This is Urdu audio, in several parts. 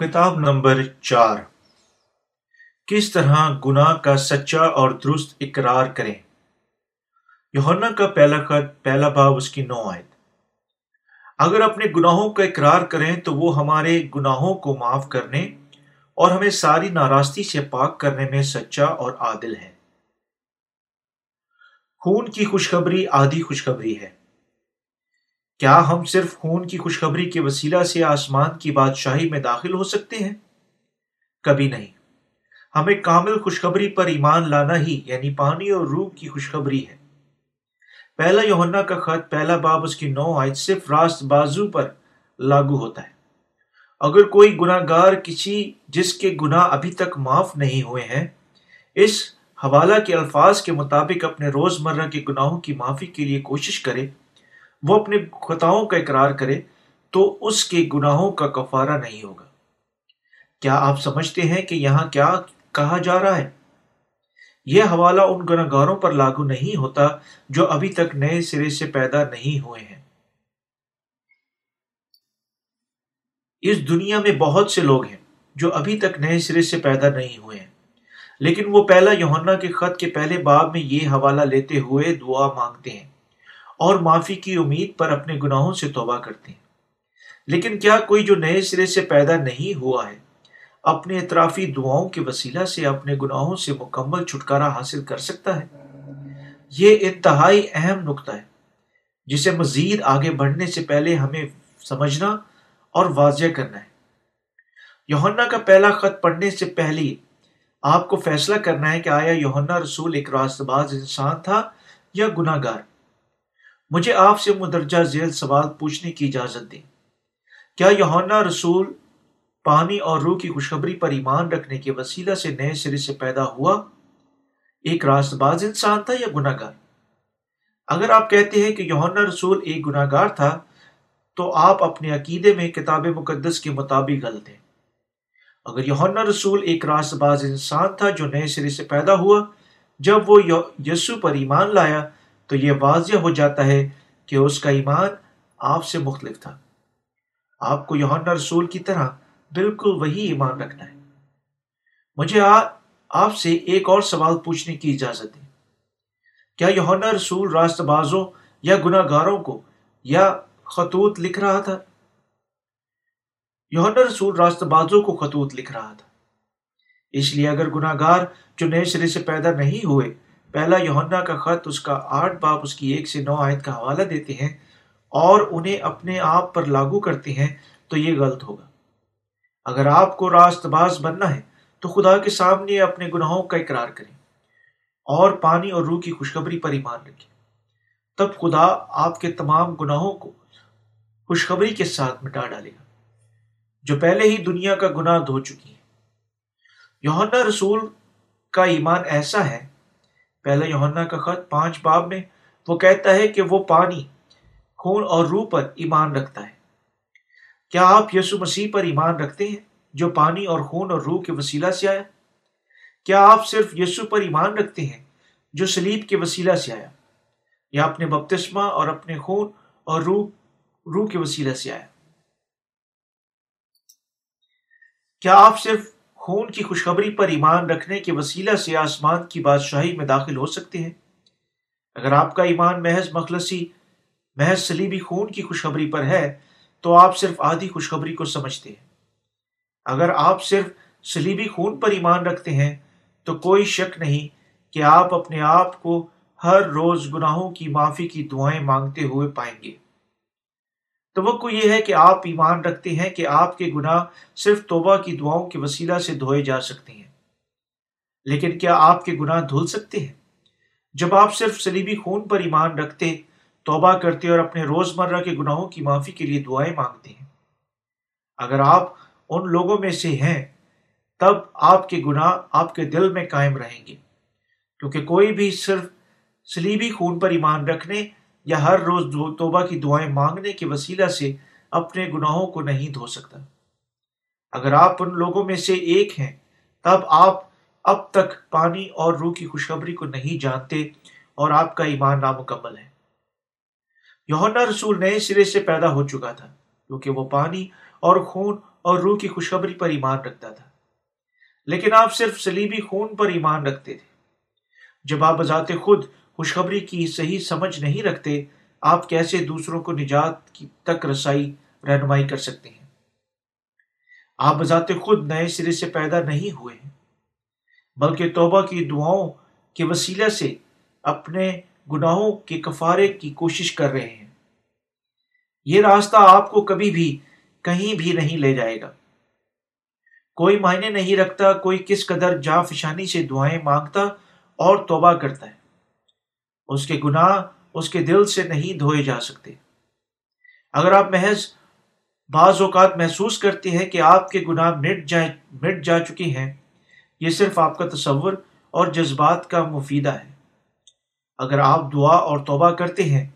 خطاب نمبر چار۔ کس طرح گناہ کا سچا اور درست اقرار کریں؟ یوہنا کا پہلا خط، پہلا باب، اس کی نو آیت۔ اگر اپنے گناہوں کا اقرار کریں تو وہ ہمارے گناہوں کو معاف کرنے اور ہمیں ساری ناراستی سے پاک کرنے میں سچا اور عادل ہے خون کی خوشخبری آدھی خوشخبری ہے۔ کیا ہم صرف خون کی خوشخبری کے وسیلہ سے آسمان کی بادشاہی میں داخل ہو سکتے ہیں؟ کبھی نہیں۔ ہمیں کامل خوشخبری پر ایمان لانا ہی یعنی پانی اور روح کی خوشخبری ہے۔ پہلا یوہنا کا خط، پہلا باب، اس کی نو آیت صرف راست بازو پر لاگو ہوتا ہے۔ اگر کوئی گناہ گار کسی جس کے گناہ ابھی تک معاف نہیں ہوئے ہیں، اس حوالہ کے الفاظ کے مطابق اپنے روز مرہ کے گناہوں کی معافی کے لیے کوشش کرے۔ وہ اپنے خطاؤں کا اقرار کرے تو اس کے گناہوں کا کفارہ نہیں ہوگا۔ کیا آپ سمجھتے ہیں کہ یہاں کیا کہا جا رہا ہے؟ یہ حوالہ ان گناہ گاروں پر لاگو نہیں ہوتا جو ابھی تک نئے سرے سے پیدا نہیں ہوئے ہیں۔ اس دنیا میں بہت سے لوگ ہیں جو ابھی تک نئے سرے سے پیدا نہیں ہوئے ہیں، لیکن وہ پہلا یوہنا کے خط کے پہلے باب میں یہ حوالہ لیتے ہوئے دعا مانگتے ہیں۔ اور معافی کی امید پر اپنے گناہوں سے توبہ کرتے ہیں۔ لیکن کیا کوئی جو نئے سرے سے پیدا نہیں ہوا ہے، اپنے اطرافی دعاؤں کے وسیلہ سے اپنے گناہوں سے مکمل چھٹکارا حاصل کر سکتا ہے؟ یہ انتہائی اہم نقطہ ہے، جسے مزید آگے بڑھنے سے پہلے ہمیں سمجھنا اور واضح کرنا ہے۔ یوہنا کا پہلا خط پڑھنے سے پہلے آپ کو فیصلہ کرنا ہے کہ آیا یوہنا رسول ایک راست باز انسان تھا یا گناہ گار مجھے آپ سے مدرجہ ذیل سوال پوچھنے کی اجازت دیں۔ کیا یوہنا رسول پانی اور روح کی خوشخبری پر ایمان رکھنے کے وسیلہ سے نئے سرے سے پیدا ہوا؟ ایک راست باز انسان تھا یا گناہ گار اگر آپ کہتے ہیں کہ یوہنا رسول ایک گناہ گار تھا، تو آپ اپنے عقیدے میں کتاب مقدس کے مطابق غلط ہیں۔ اگر یوہنا رسول ایک راست باز انسان تھا جو نئے سرے سے پیدا ہوا، جب وہ یسو پر ایمان لایا تو یہ واضح ہو جاتا ہے کہ اس کا ایمان آپ سے مختلف تھا۔ آپ کو یوہنا رسول کی طرح بالکل وہی ایمان رکھنا ہے۔ مجھے آپ سے ایک اور سوال پوچھنے کی اجازت ہے کیا یوہنا رسول راست بازوں یا گناہ گاروں کو یا خطوط لکھ رہا تھا؟ یوہنا رسول راست بازوں کو خطوط لکھ رہا تھا۔ اس لیے اگر گناہ گار جو نئے سرے سے پیدا نہیں ہوئے پہلا یوہنا کا خط اس کا آٹھ باپ اس کی ایک سے نو آیت کا حوالہ دیتے ہیں اور انہیں اپنے آپ پر لاگو کرتے ہیں تو یہ غلط ہوگا۔ اگر آپ کو راست باز بننا ہے تو خدا کے سامنے اپنے گناہوں کا اقرار کریں اور پانی اور روح کی خوشخبری پر ایمان رکھیں۔ تب خدا آپ کے تمام گناہوں کو خوشخبری کے ساتھ مٹا ڈالے گا۔ جو پہلے ہی دنیا کا گناہ دھو چکی ہے یوہنا رسول کا ایمان ایسا ہے پہلا یوہنا کا خط پانچ باب میں وہ کہتا ہے کہ وہ پانی، خون اور روح پر ایمان رکھتا ہے۔ کیا آپ یسو مسیح پر ایمان رکھتے ہیں، جو پانی اور خون اور روح کے وسیلہ سے آیا؟ کیا آپ صرف یسو پر ایمان رکھتے ہیں، جو سلیب کے وسیلہ سے آیا؟ یا اپنے بپتسمہ اور اپنے خون اور روح روح کے وسیلہ سے آیا؟ کیا آپ صرف خون کی خوشخبری پر ایمان رکھنے کے وسیلہ سے آسمان کی بادشاہی میں داخل ہو سکتے ہیں۔ اگر آپ کا ایمان محض مخلصی، محض سلیبی خون کی خوشخبری پر ہے، تو آپ صرف آدھی خوشخبری کو سمجھتے ہیں۔ اگر آپ صرف سلیبی خون پر ایمان رکھتے ہیں، تو کوئی شک نہیں کہ آپ اپنے آپ کو ہر روز گناہوں کی معافی کی دعائیں مانگتے ہوئے پائیں گے۔ توقع یہ ہے کہ آپ ایمان رکھتے ہیں کہ آپ کے گناہ صرف توبہ کی دعاؤں کے وسیلہ سے دھوئے جا سکتے ہیں۔ لیکن کیا آپ کے گناہ دھل سکتے ہیں؟ جب آپ صرف سلیبی خون پر ایمان رکھتے توبہ کرتے اور اپنے روز مرہ کے گناہوں کی معافی کے لیے دعائیں مانگتے ہیں۔ اگر آپ ان لوگوں میں سے ہیں، تب آپ کے گناہ آپ کے دل میں قائم رہیں گے۔ کیونکہ کوئی بھی صرف سلیبی خون پر ایمان رکھنے یا ہر روز توبہ کی دعائیں مانگنے کے وسیلہ سے اپنے گناہوں کو نہیں دھو سکتا۔ اگر آپ ان لوگوں میں سے ایک ہیں، تب آپ اب تک پانی اور روح کی خوشخبری کو نہیں جانتے اور آپ کا ایمان نامکمل ہے۔ یوہنا رسول نئے سرے سے پیدا ہو چکا تھا، کیونکہ وہ پانی اور خون اور روح کی خوشخبری پر ایمان رکھتا تھا۔ لیکن آپ صرف سلیبی خون پر ایمان رکھتے تھے۔ جب آپ بذات خود خوشخبری کی صحیح سمجھ نہیں رکھتے، آپ کیسے دوسروں کو نجات کی تک رسائی، رہنمائی کر سکتے ہیں؟ آپ بذات خود نئے سرے سے پیدا نہیں ہوئے ہیں، بلکہ توبہ کی دعاؤں کے وسیلہ سے اپنے گناہوں کے کفارے کی کوشش کر رہے ہیں۔ یہ راستہ آپ کو کبھی بھی کہیں بھی نہیں لے جائے گا۔ کوئی معنی نہیں رکھتا، کوئی کس قدر جا فشانی سے دعائیں مانگتا اور توبہ کرتا ہے۔ اس کے گناہ اس کے دل سے نہیں دھوئے جا سکتے۔ اگر آپ محض بعض اوقات محسوس کرتے ہیں کہ آپ کے گناہ مٹ جائے، مٹ جا چکے ہیں، یہ صرف آپ کا تصور اور جذبات کا مفیدہ ہے۔ اگر آپ دعا اور توبہ کرتے ہیں،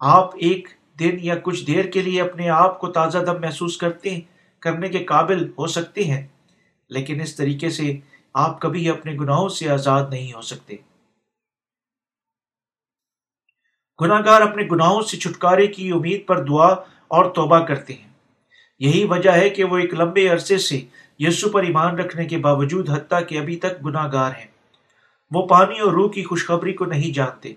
آپ ایک دن یا کچھ دیر کے لیے اپنے آپ کو تازہ دم محسوس کرتے، کرنے کے قابل ہو سکتے ہیں، لیکن اس طریقے سے آپ کبھی اپنے گناہوں سے آزاد نہیں ہو سکتے۔ گناہ گار اپنے گناہوں سے چھٹکارے کی امید پر دعا اور توبہ کرتے ہیں۔ یہی وجہ ہے کہ وہ ایک لمبے عرصے سے یسو پر ایمان رکھنے کے باوجود حتیٰ کہ ابھی تک گناہ گار ہیں۔ وہ پانی اور روح کی خوشخبری کو نہیں جانتے۔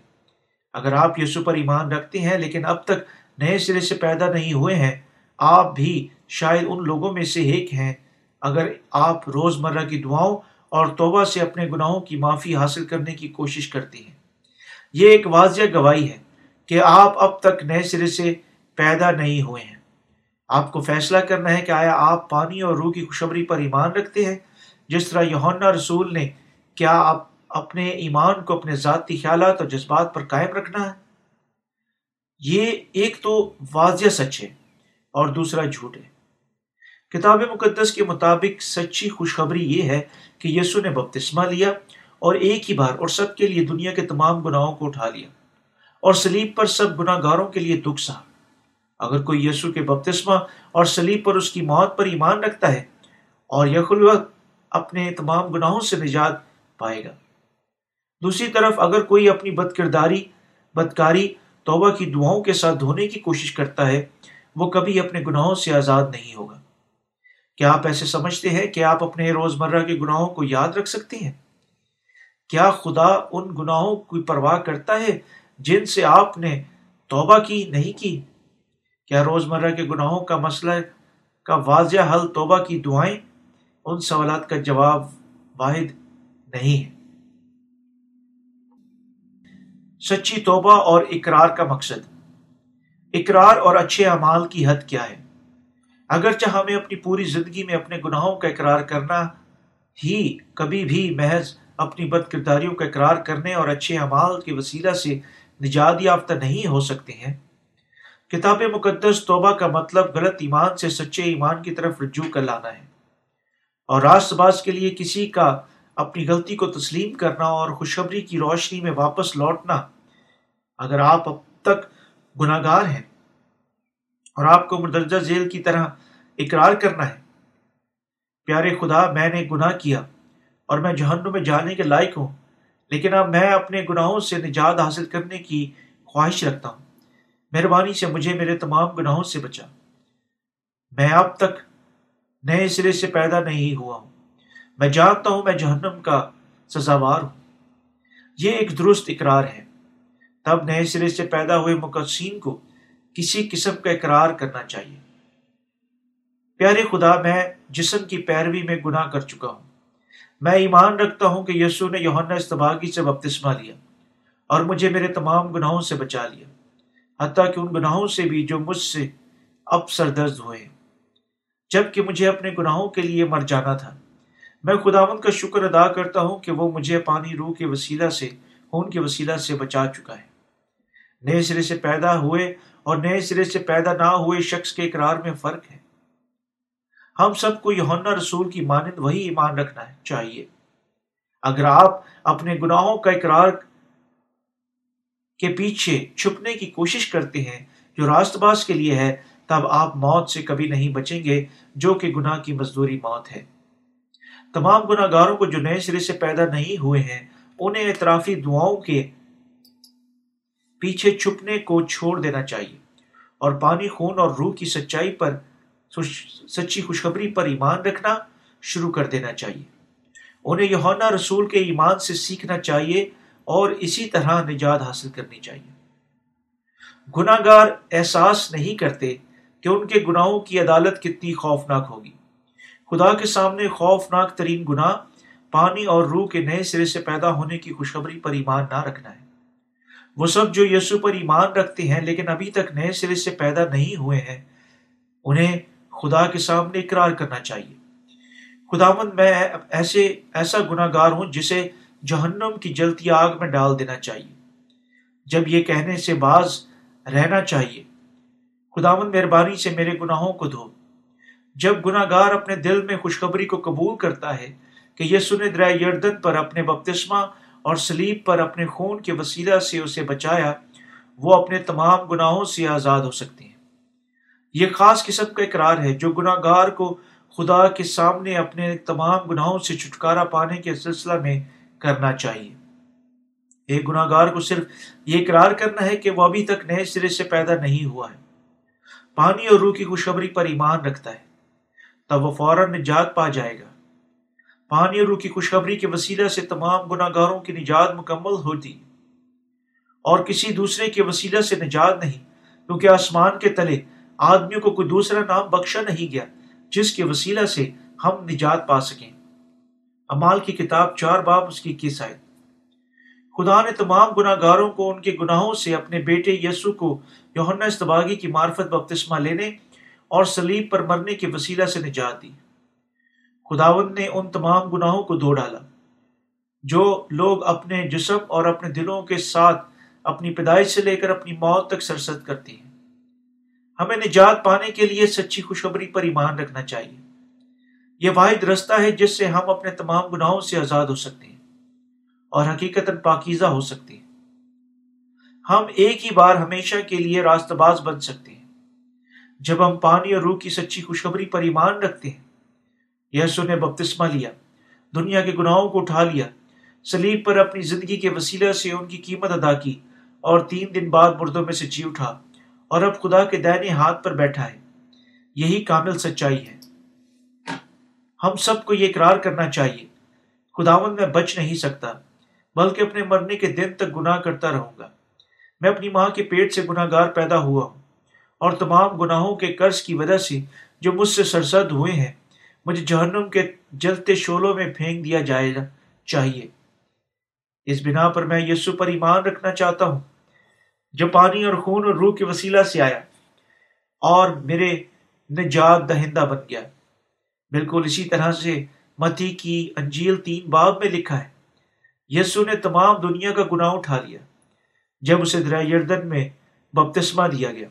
اگر آپ یسو پر ایمان رکھتے ہیں لیکن اب تک نئے سرے سے پیدا نہیں ہوئے ہیں، آپ بھی شاید ان لوگوں میں سے ایک ہیں۔ اگر آپ روز مرہ کی دعاؤں اور توبہ سے اپنے گناہوں کی معافی حاصل کرنے کی کوشش کرتی ہیں، یہ ایک واضح گواہی ہے۔ کہ آپ اب تک نئے سرے سے پیدا نہیں ہوئے ہیں۔ آپ کو فیصلہ کرنا ہے کہ آیا آپ پانی اور روح کی خوشبری پر ایمان رکھتے ہیں؟ جس طرح یونا رسول نے کیا آپ اپنے ایمان کو اپنے ذاتی خیالات اور جذبات پر قائم رکھنا ہے؟ یہ ایک تو واضح سچ ہے اور دوسرا جھوٹ ہے۔ کتاب مقدس کے مطابق سچی خوشخبری یہ ہے کہ یسو نے بپتسمہ لیا اور ایک ہی بار اور سب کے لیے دنیا کے تمام گناہوں کو اٹھا لیا۔ اور سلیب پر سب گناہ گاروں کے لیے دکھ سہا اگر کوئی یسو کے بپتسمہ اور سلیب پر اس کی موت پر ایمان رکھتا ہے اور یخلوت اپنے تمام گناہوں سے نجات پائے گا۔ دوسری طرف اگر کوئی اپنی بد کرداری بدکاری، توبہ کی دعاؤں کے ساتھ دھونے کی کوشش کرتا ہے، وہ کبھی اپنے گناہوں سے آزاد نہیں ہوگا۔ کیا آپ ایسے سمجھتے ہیں کہ آپ اپنے روز مرہ کے گناہوں کو یاد رکھ سکتے ہیں؟ کیا خدا ان گناہوں کی پرواہ کرتا ہے جن سے آپ نے توبہ کی نہیں کی۔ کیا روز مرہ کے گناہوں کا مسئلہ کا واضح حل توبہ کی دعائیں؟ ان سوالات کا جواب واحد نہیں ہے۔ سچی توبہ اور اقرار کا مقصد۔ اقرار اور اچھے اعمال کی حد کیا ہے؟ اگرچہ ہمیں اپنی پوری زندگی میں اپنے گناہوں کا اقرار کرنا ہی کبھی بھی محض اپنی بد کرداریوں کا اقرار کرنے اور اچھے اعمال کے وسیلہ سے نجات یافتہ نہیں ہو سکتے ہیں۔ کتاب مقدس توبہ کا مطلب غلط ایمان سے سچے ایمان کی طرف رجوع کر لانا ہے۔ اور راست باز کے لیے کسی کا اپنی غلطی کو تسلیم کرنا اور خوشخبری کی روشنی میں واپس لوٹنا اگر آپ اب تک گناہ گار ہیں اور آپ کو مدرجہ ذیل کی طرح اقرار کرنا ہے۔ پیارے خدا، میں نے گناہ کیا اور میں جہنم میں جانے کے لائق ہوں۔ لیکن اب میں اپنے گناہوں سے نجات حاصل کرنے کی خواہش رکھتا ہوں۔ مہربانی سے مجھے میرے تمام گناہوں سے بچا۔ میں اب تک نئے سرے سے پیدا نہیں ہوا ہوں۔ میں جانتا ہوں میں جہنم کا سزاوار ہوں۔ یہ ایک درست اقرار ہے۔ تب نئے سرے سے پیدا ہوئے مقدسین کو کسی قسم کا اقرار کرنا چاہیے۔ پیارے خدا، میں جسم کی پیروی میں گناہ کر چکا ہوں۔ میں ایمان رکھتا ہوں کہ یسو نے یوہنا استباغی سے بپتسمہ لیا اور مجھے میرے تمام گناہوں سے بچا لیا، حتیٰ کہ ان گناہوں سے بھی جو مجھ سے اب سردرد ہوئے۔ ہیں جبکہ مجھے اپنے گناہوں کے لیے مر جانا تھا، میں خداون کا شکر ادا کرتا ہوں کہ وہ مجھے پانی روح کے وسیلہ سے، خون کے وسیلہ سے بچا چکا ہے۔ نئے سرے سے پیدا ہوئے اور نئے سرے سے پیدا نہ ہوئے شخص کے اقرار میں فرق ہے۔ ہم سب کو یونا رسول کی مانند وہی ایمان رکھنا ہے، چاہیے۔ اگر آپ اپنے گناہوں کا اقرار کے پیچھے چھپنے کی کوشش کرتے ہیں، جو راست باز کے لیے ہے، تب آپ موت سے کبھی نہیں بچیں گے، جو کہ گناہ کی مزدوری موت ہے۔ تمام گناہ گاروں کو جو نئے سرے سے پیدا نہیں ہوئے ہیں، انہیں اعترافی دعاؤں کے پیچھے چھپنے کو چھوڑ دینا چاہیے۔ اور پانی، خون اور روح کی سچائی پر سچی خوشخبری پر ایمان رکھنا شروع کر دینا چاہیے۔ انہیں یونا رسول کے ایمان سے سیکھنا چاہیے اور اسی طرح نجات حاصل کرنی چاہیے۔ گناہ گار احساس نہیں کرتے کہ ان کے گناہوں کی عدالت کتنی خوفناک ہوگی۔ خدا کے سامنے خوفناک ترین گناہ پانی اور روح کے نئے سرے سے پیدا ہونے کی خوشخبری پر ایمان نہ رکھنا ہے۔ وہ سب جو یسو پر ایمان رکھتے ہیں لیکن ابھی تک نئے سرے سے پیدا نہیں ہوئے ہیں، انہیں خدا کے سامنے اقرار کرنا چاہیے۔ خداوند میں ایسے، ایسا گناہ گار ہوں جسے جہنم کی جلتی آگ میں ڈال دینا چاہیے۔ جب یہ کہنے سے باز رہنا چاہیے، خداوند مہربانی سے میرے گناہوں کو دھو۔ جب گناہ گار اپنے دل میں خوشخبری کو قبول کرتا ہے کہ یہ سن درا یردن پر اپنے بپتسمہ اور سلیب پر اپنے خون کے وسیلہ سے اسے بچایا، وہ اپنے تمام گناہوں سے آزاد ہو سکتے ہیں۔ یہ خاص قسم کا اقرار ہے جو گناہ گار کو خدا کے سامنے اپنے تمام گناہوں سے چھٹکارا پانے کے سلسلہ میں کرنا چاہیے۔ ایک گناہ گار کو صرف یہ اقرار کرنا ہے کہ وہ ابھی تک نئے سرے سے پیدا نہیں ہوا ہے۔ پانی اور روح کی خوشخبری پر ایمان رکھتا ہے۔ تب وہ فوراً نجات پا جائے گا۔ پانی اور روح کی خوشخبری کے وسیلہ سے تمام گناہ گاروں کی نجات مکمل ہوتی اور کسی دوسرے کے وسیلہ سے نجات نہیں، کیونکہ آسمان کے تلے آدمیوں کو کوئی دوسرا نام بخشا نہیں گیا، جس کے وسیلہ سے ہم نجات پا سکیں۔ امال کی کتاب چار باپ اس کی کس آئے خدا نے تمام گناہ گاروں کو ان کے گناہوں سے اپنے بیٹے یسو کو یوہنا استباغی کی معرفت بپتسمہ لینے اور سلیب پر مرنے کے وسیلہ سے نجات دی۔ خداون نے ان تمام گناہوں کو دھو ڈالا۔ جو لوگ اپنے جسم اور اپنے دلوں کے ساتھ اپنی پیدائش سے لے کر اپنی موت تک سرسد کرتی ہیں۔ ہمیں نجات پانے کے لیے سچی خوشخبری پر ایمان رکھنا چاہیے۔ یہ واحد رستہ ہے جس سے ہم اپنے تمام گناہوں سے آزاد ہو سکتے ہیں اور حقیقت پاکیزہ ہو سکتے ہیں۔ ہم ایک ہی بار ہمیشہ کے لیے راست باز بن سکتے ہیں۔ جب ہم پانی اور روح کی سچی خوشخبری پر ایمان رکھتے ہیں، یسو نے بپتسمہ لیا، دنیا کے گناہوں کو اٹھا لیا سلیب پر اپنی زندگی کے وسیلہ سے ان کی قیمت ادا کی اور تین دن بعد مردوں میں سے جی اٹھا۔ اور اب خدا کے دائنے ہاتھ پر بیٹھا ہے۔ یہی کامل سچائی ہے۔ ہم سب کو یہ اقرار کرنا چاہیے۔ خداون میں بچ نہیں سکتا، بلکہ اپنے مرنے کے دن تک گناہ کرتا رہوں گا۔ میں اپنی ماں کے پیٹ سے گناہ گار پیدا ہوا ہوں اور تمام گناہوں کے قرض کی وجہ سے جو مجھ سے سرسد ہوئے ہیں، مجھے جہنم کے جلتے شولوں میں پھینک دیا جائے چاہیے۔ اس بنا پر میں یسو پر ایمان رکھنا چاہتا ہوں۔ جو پانی اور خون اور روح کے وسیلہ سے آیا اور میرے نجات دہندہ بن گیا۔ بالکل اسی طرح سے متی کی انجیل تین باب میں لکھا ہے، یسو نے تمام دنیا کا گناہ اٹھا لیا، جب اسے دریا یردن میں بپتسمہ دیا گیا۔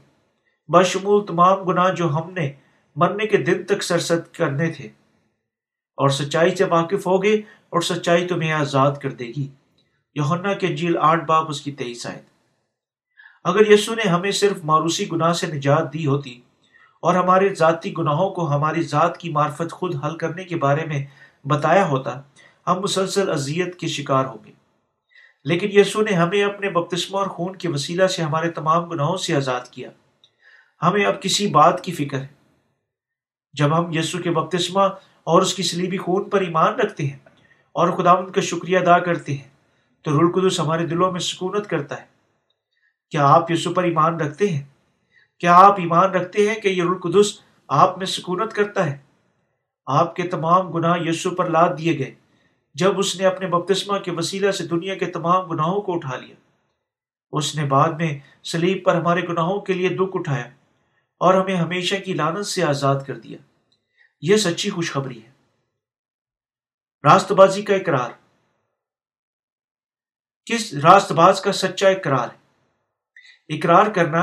بشمول تمام گناہ جو ہم نے مرنے کے دن تک سرسد کرنے تھے، اور سچائی سے واقف ہوگے اور سچائی تمہیں آزاد کر دے گی۔ یونا کے جیل آٹھ باپ اس کی تیئیس آئے اگر یسو نے ہمیں صرف ماروسی گناہ سے نجات دی ہوتی اور ہمارے ذاتی گناہوں کو ہماری ذات کی معرفت خود حل کرنے کے بارے میں بتایا ہوتا، ہم مسلسل اذیت کے شکار ہوں گے۔ لیکن یسو نے ہمیں اپنے بپتسمہ اور خون کے وسیلہ سے ہمارے تمام گناہوں سے آزاد کیا۔ ہمیں اب کسی بات کی فکر ہے۔ جب ہم یسو کے بپتسمہ اور اس کی سلیبی خون پر ایمان رکھتے ہیں اور خدا ان کا شکریہ ادا کرتے ہیں، تو رلقدس ہمارے دلوں میں سکونت کرتا ہے۔ کیا آپ یسو پر ایمان رکھتے ہیں؟ کیا آپ ایمان رکھتے ہیں کہ یہ رلقدس آپ میں سکونت کرتا ہے؟ آپ کے تمام گناہ یسو پر لاد دیے گئے، جب اس نے اپنے بپتسمہ کے وسیلہ سے دنیا کے تمام گناہوں کو اٹھا لیا۔ اس نے بعد میں سلیب پر ہمارے گناہوں کے لیے دکھ اٹھایا اور ہمیں ہمیشہ کی لانت سے آزاد کر دیا۔ یہ سچی خوشخبری ہے۔ راست بازی کا اقرار۔ کس راست باز کا سچا اقرار ہے؟ اقرار کرنا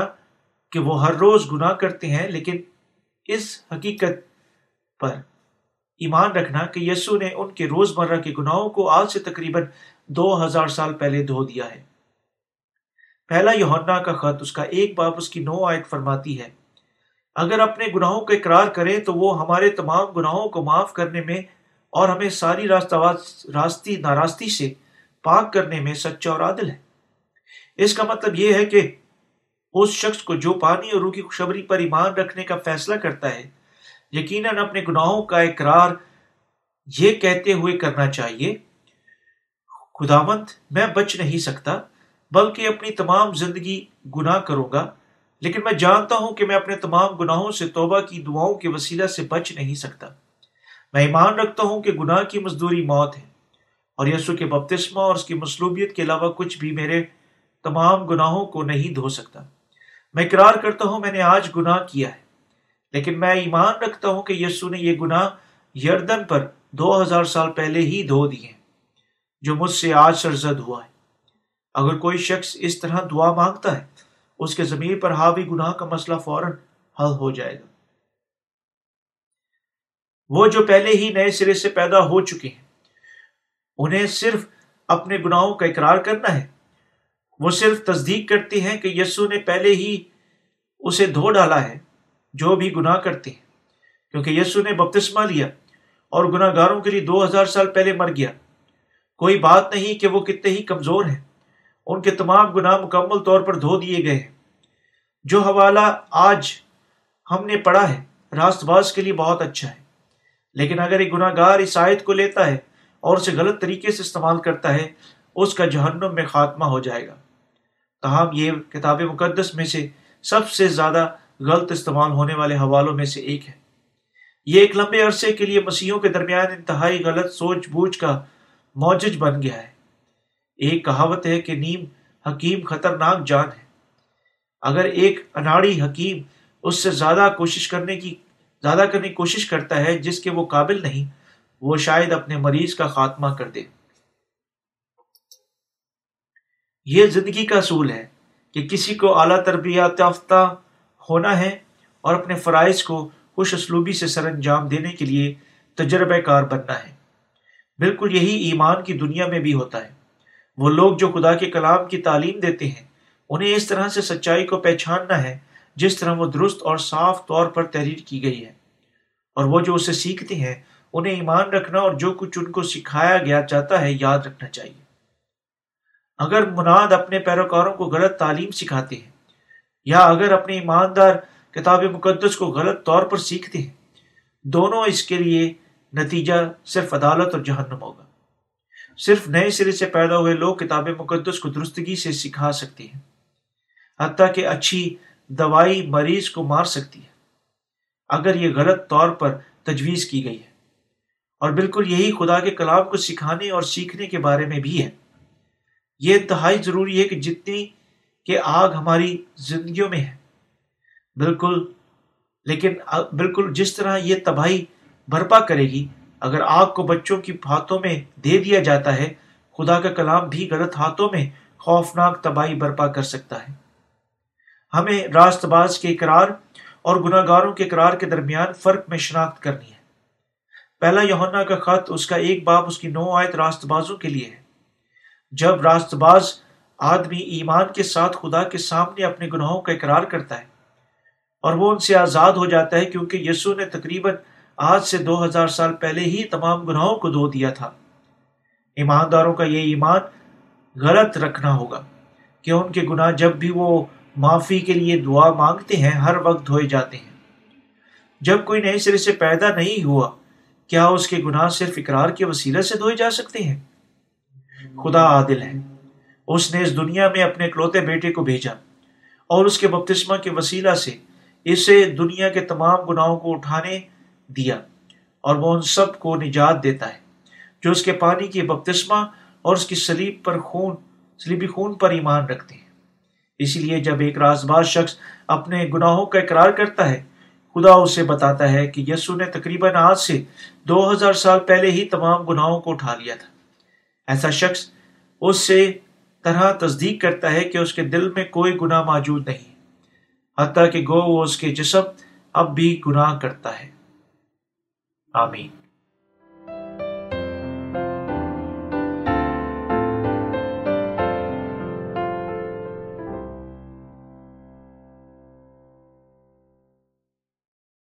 کہ وہ ہر روز گناہ کرتے ہیں، لیکن اس حقیقت پر ایمان رکھنا کہ یسو نے ان کے روز مرہ کے گناہوں کو آج سے تقریباً دو ہزار سال پہلے دھو دیا ہے۔ پہلا یوہنا کا خط اس کا ایک باپ اس کی نو آیت فرماتی ہے، اگر اپنے گناہوں کا اقرار کریں تو وہ ہمارے تمام گناہوں کو معاف کرنے میں اور ہمیں ساری راستی ناراستی سے پاک کرنے میں سچا اور عادل ہے۔ اس کا مطلب یہ ہے کہ اس شخص کو جو پانی اور روح کی خوشبری پر ایمان رکھنے کا فیصلہ کرتا ہے، یقیناً اپنے گناہوں کا اقرار یہ کہتے ہوئے کرنا چاہیے، خداوند میں بچ نہیں سکتا، بلکہ اپنی تمام زندگی گناہ کروں گا، لیکن میں جانتا ہوں کہ میں اپنے تمام گناہوں سے توبہ کی دعاؤں کے وسیلہ سے بچ نہیں سکتا۔ میں ایمان رکھتا ہوں کہ گناہ کی مزدوری موت ہے، اور یسو کے بپتسمہ اور اس کی مصلوبیت کے علاوہ کچھ بھی میرے تمام گناہوں کو نہیں دھو سکتا۔ میں اقرار کرتا ہوں میں نے آج گناہ کیا ہے، لیکن میں ایمان رکھتا ہوں کہ یسو نے یہ گناہ یردن پر دو ہزار سال پہلے ہی دھو دیے جو مجھ سے آج سرزد ہوا ہے۔ اگر کوئی شخص اس طرح دعا مانگتا ہے، اس کے ضمیر پر حاوی گناہ کا مسئلہ فوراً حل ہو جائے گا۔ وہ جو پہلے ہی نئے سرے سے پیدا ہو چکے ہیں، انہیں صرف اپنے گناہوں کا اقرار کرنا ہے وہ صرف تصدیق کرتے ہیں کہ یسو نے پہلے ہی اسے دھو ڈالا ہے، جو بھی گناہ کرتے ہیں۔ کیونکہ یسو نے بپتسمہ لیا اور گناہ گاروں کے لیے دو ہزار سال پہلے مر گیا۔ کوئی بات نہیں کہ وہ کتنے ہی کمزور ہیں۔ ان کے تمام گناہ مکمل طور پر دھو دیے گئے ہیں۔ جو حوالہ آج ہم نے پڑھا ہے، راست باز کے لیے بہت اچھا ہے۔ لیکن اگر ایک گناہ گار اس آیت کو لیتا ہے اور اسے غلط طریقے سے استعمال کرتا ہے، اس کا جہنم میں خاتمہ ہو جائے گا۔ تاہم یہ کتاب مقدس میں سے سب سے زیادہ غلط استعمال ہونے والے حوالوں میں سے ایک ہے۔ یہ ایک لمبے عرصے کے لیے مسیحوں کے درمیان انتہائی غلط سوچ بوجھ کا موجج بن گیا ہے۔ ایک کہاوت ہے کہ نیم حکیم خطرناک جان ہے۔ اگر ایک اناڑی حکیم اس سے زیادہ کوشش کرنے کی، زیادہ کرنے کی کوشش کرتا ہے جس کے وہ قابل نہیں، وہ شاید اپنے مریض کا خاتمہ کر دے۔ یہ زندگی کا اصول ہے کہ کسی کو اعلیٰ تربیت یافتہ ہونا ہے اور اپنے فرائض کو خوش اسلوبی سے سر انجام دینے کے لیے تجربہ کار بننا ہے۔ بالکل یہی ایمان کی دنیا میں بھی ہوتا ہے۔ وہ لوگ جو خدا کے کلام کی تعلیم دیتے ہیں، انہیں اس طرح سے سچائی کو پہچاننا ہے جس طرح وہ درست اور صاف طور پر تحریر کی گئی ہے۔ اور وہ جو اسے سیکھتے ہیں، انہیں ایمان رکھنا اور جو کچھ ان کو سکھایا گیا جاتا ہے، یاد رکھنا چاہیے۔ اگر مناد اپنے پیروکاروں کو غلط تعلیم سکھاتے ہیں، یا اگر اپنے ایماندار کتاب مقدس کو غلط طور پر سیکھتے ہیں، دونوں اس کے لیے نتیجہ صرف عدالت اور جہنم ہوگا۔ صرف نئے سرے سے پیدا ہوئے لوگ کتاب مقدس کو درستگی سے سکھا سکتے ہیں، حتیٰ کہ اچھی دوائی مریض کو مار سکتی ہے۔ اگر یہ غلط طور پر تجویز کی گئی ہے۔ اور بالکل یہی خدا کے کلام کو سکھانے اور سیکھنے کے بارے میں بھی ہے۔ یہ انتہائی ضروری ہے کہ جتنی کہ آگ ہماری زندگیوں میں ہے۔ بالکل، لیکن بالکل جس طرح یہ تباہی برپا کرے گی، اگر آگ کو بچوں کی ہاتھوں میں دے دیا جاتا ہے، خدا کا کلام بھی غلط ہاتھوں میں خوفناک تباہی برپا کر سکتا ہے۔ ہمیں راست باز کے اقرار اور گناہ گاروں کے اقرار کے درمیان فرق میں شناخت کرنی ہے۔ پہلا یونا کا خط، اس کا ایک باپ اس کی نو آیت راست بازوں کے لیے ہے۔ جب راست باز آدمی ایمان کے ساتھ خدا کے سامنے اپنے گناہوں کا اقرار کرتا ہے اور وہ ان سے آزاد ہو جاتا ہے کیونکہ یسو نے تقریباً آج سے دو ہزار سال پہلے ہی تمام گناہوں کو دھو دیا تھا۔ ایمانداروں کا یہ ایمان غلط رکھنا ہوگا کہ ان کے گناہ جب بھی وہ معافی کے لیے دعا مانگتے ہیں، ہر وقت دھوئے جاتے ہیں۔ جب کوئی نئے سرے سے پیدا نہیں ہوا، کیا اس کے گناہ صرف اقرار کے وسیلہ سے دھوئے جا سکتے ہیں؟ خدا عادل ہے۔ اس نے اس دنیا میں اپنے اکلوتے بیٹے کو بھیجا اور اس کے بپتسمہ کے وسیلہ سے اسے دنیا کے تمام گناہوں کو اٹھانے دیا اور وہ ان سب کو نجات دیتا ہے۔ جو اس کے پانی کی بپتسمہ اور اس کی سلیب پر خون، سلیبی خون پر ایمان رکھتے ہیں۔ اسی لیے جب ایک راز باز شخص اپنے گناہوں کا اقرار کرتا ہے، خدا اسے بتاتا ہے کہ یسو نے تقریباً آج سے دو ہزار سال پہلے ہی تمام گناہوں کو اٹھا لیا تھا۔ ایسا شخص اس سے طرح تصدیق کرتا ہے کہ اس کے دل میں کوئی گناہ موجود نہیں، حتیٰ کہ گو وہ اس کے جسم اب بھی گناہ کرتا ہے۔ آمین۔